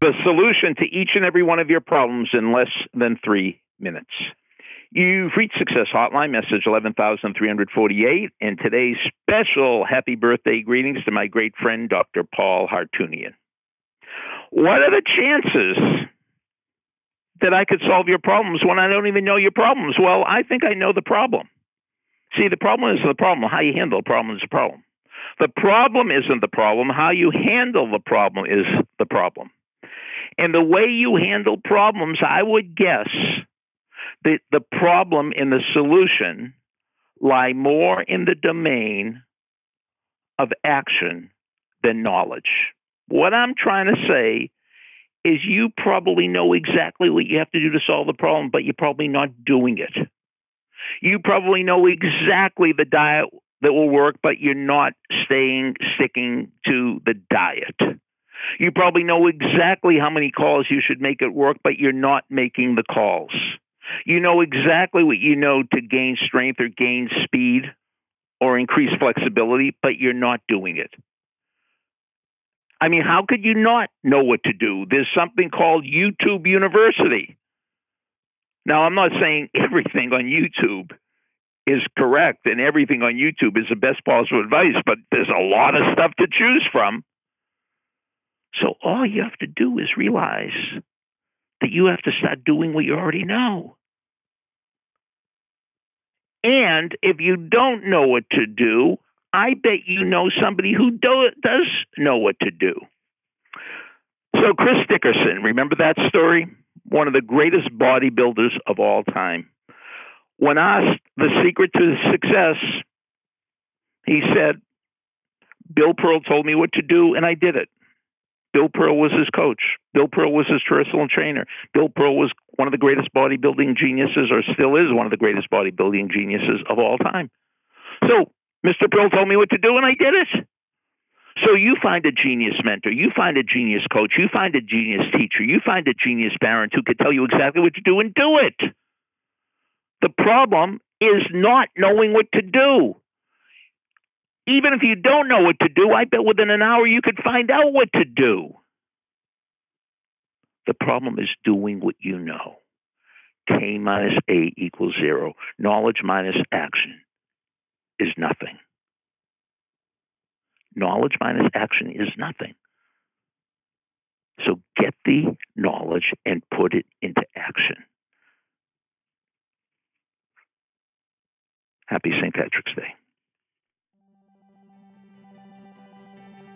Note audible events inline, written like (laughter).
the solution to each and every one of your problems in less than three minutes. You've reached Success Hotline, message 11,348, and today's special happy birthday greetings to my great friend, Dr. Paul Hartunian. What are the chances that I could solve your problems when I don't even know your problems? Well, I think I know the problem. See, the problem is the problem. How you handle the problem is the problem. The problem isn't the problem. How you handle the problem is the problem. And the way you handle problems, I would guess that the problem and the solution lie more in the domain of action than knowledge. What I'm trying to say is you probably know exactly what you have to do to solve the problem, but you're probably not doing it. You probably know exactly the diet that will work, but you're not staying sticking to the diet. You probably know exactly how many calls you should make at work, but you're not making the calls. You know exactly what you know to gain strength or gain speed or increase flexibility, but you're not doing it. I mean, how could you not know what to do? There's something called YouTube University. Now, I'm not saying (laughs) everything on YouTube is correct and everything on YouTube is the best possible advice, but there's a lot of stuff to choose from. So all you have to do is realize that you have to start doing what you already know. And if you don't know what to do, I bet you know somebody who do, does know what to do. So, Chris Dickerson, remember that story? One of the greatest bodybuilders of all time. When asked the secret to his success, he said, Bill Pearl told me what to do, and I did it. Bill Pearl was his coach. Bill Pearl was his personal trainer. Bill Pearl was one of the greatest bodybuilding geniuses, or still is one of the greatest bodybuilding geniuses of all time. So Mr. Pearl told me what to do, and I did it. So you find a genius mentor, you find a genius coach, you find a genius teacher, you find a genius parent who could tell you exactly what to do and do it. The problem is not knowing what to do even if you don't know what to do, I bet within an hour you could find out what to do. The problem is doing what you know. K minus A equals zero. Knowledge minus action is nothing. Knowledge minus action is nothing. So get the knowledge and put it into action. Happy St. Patrick's Day.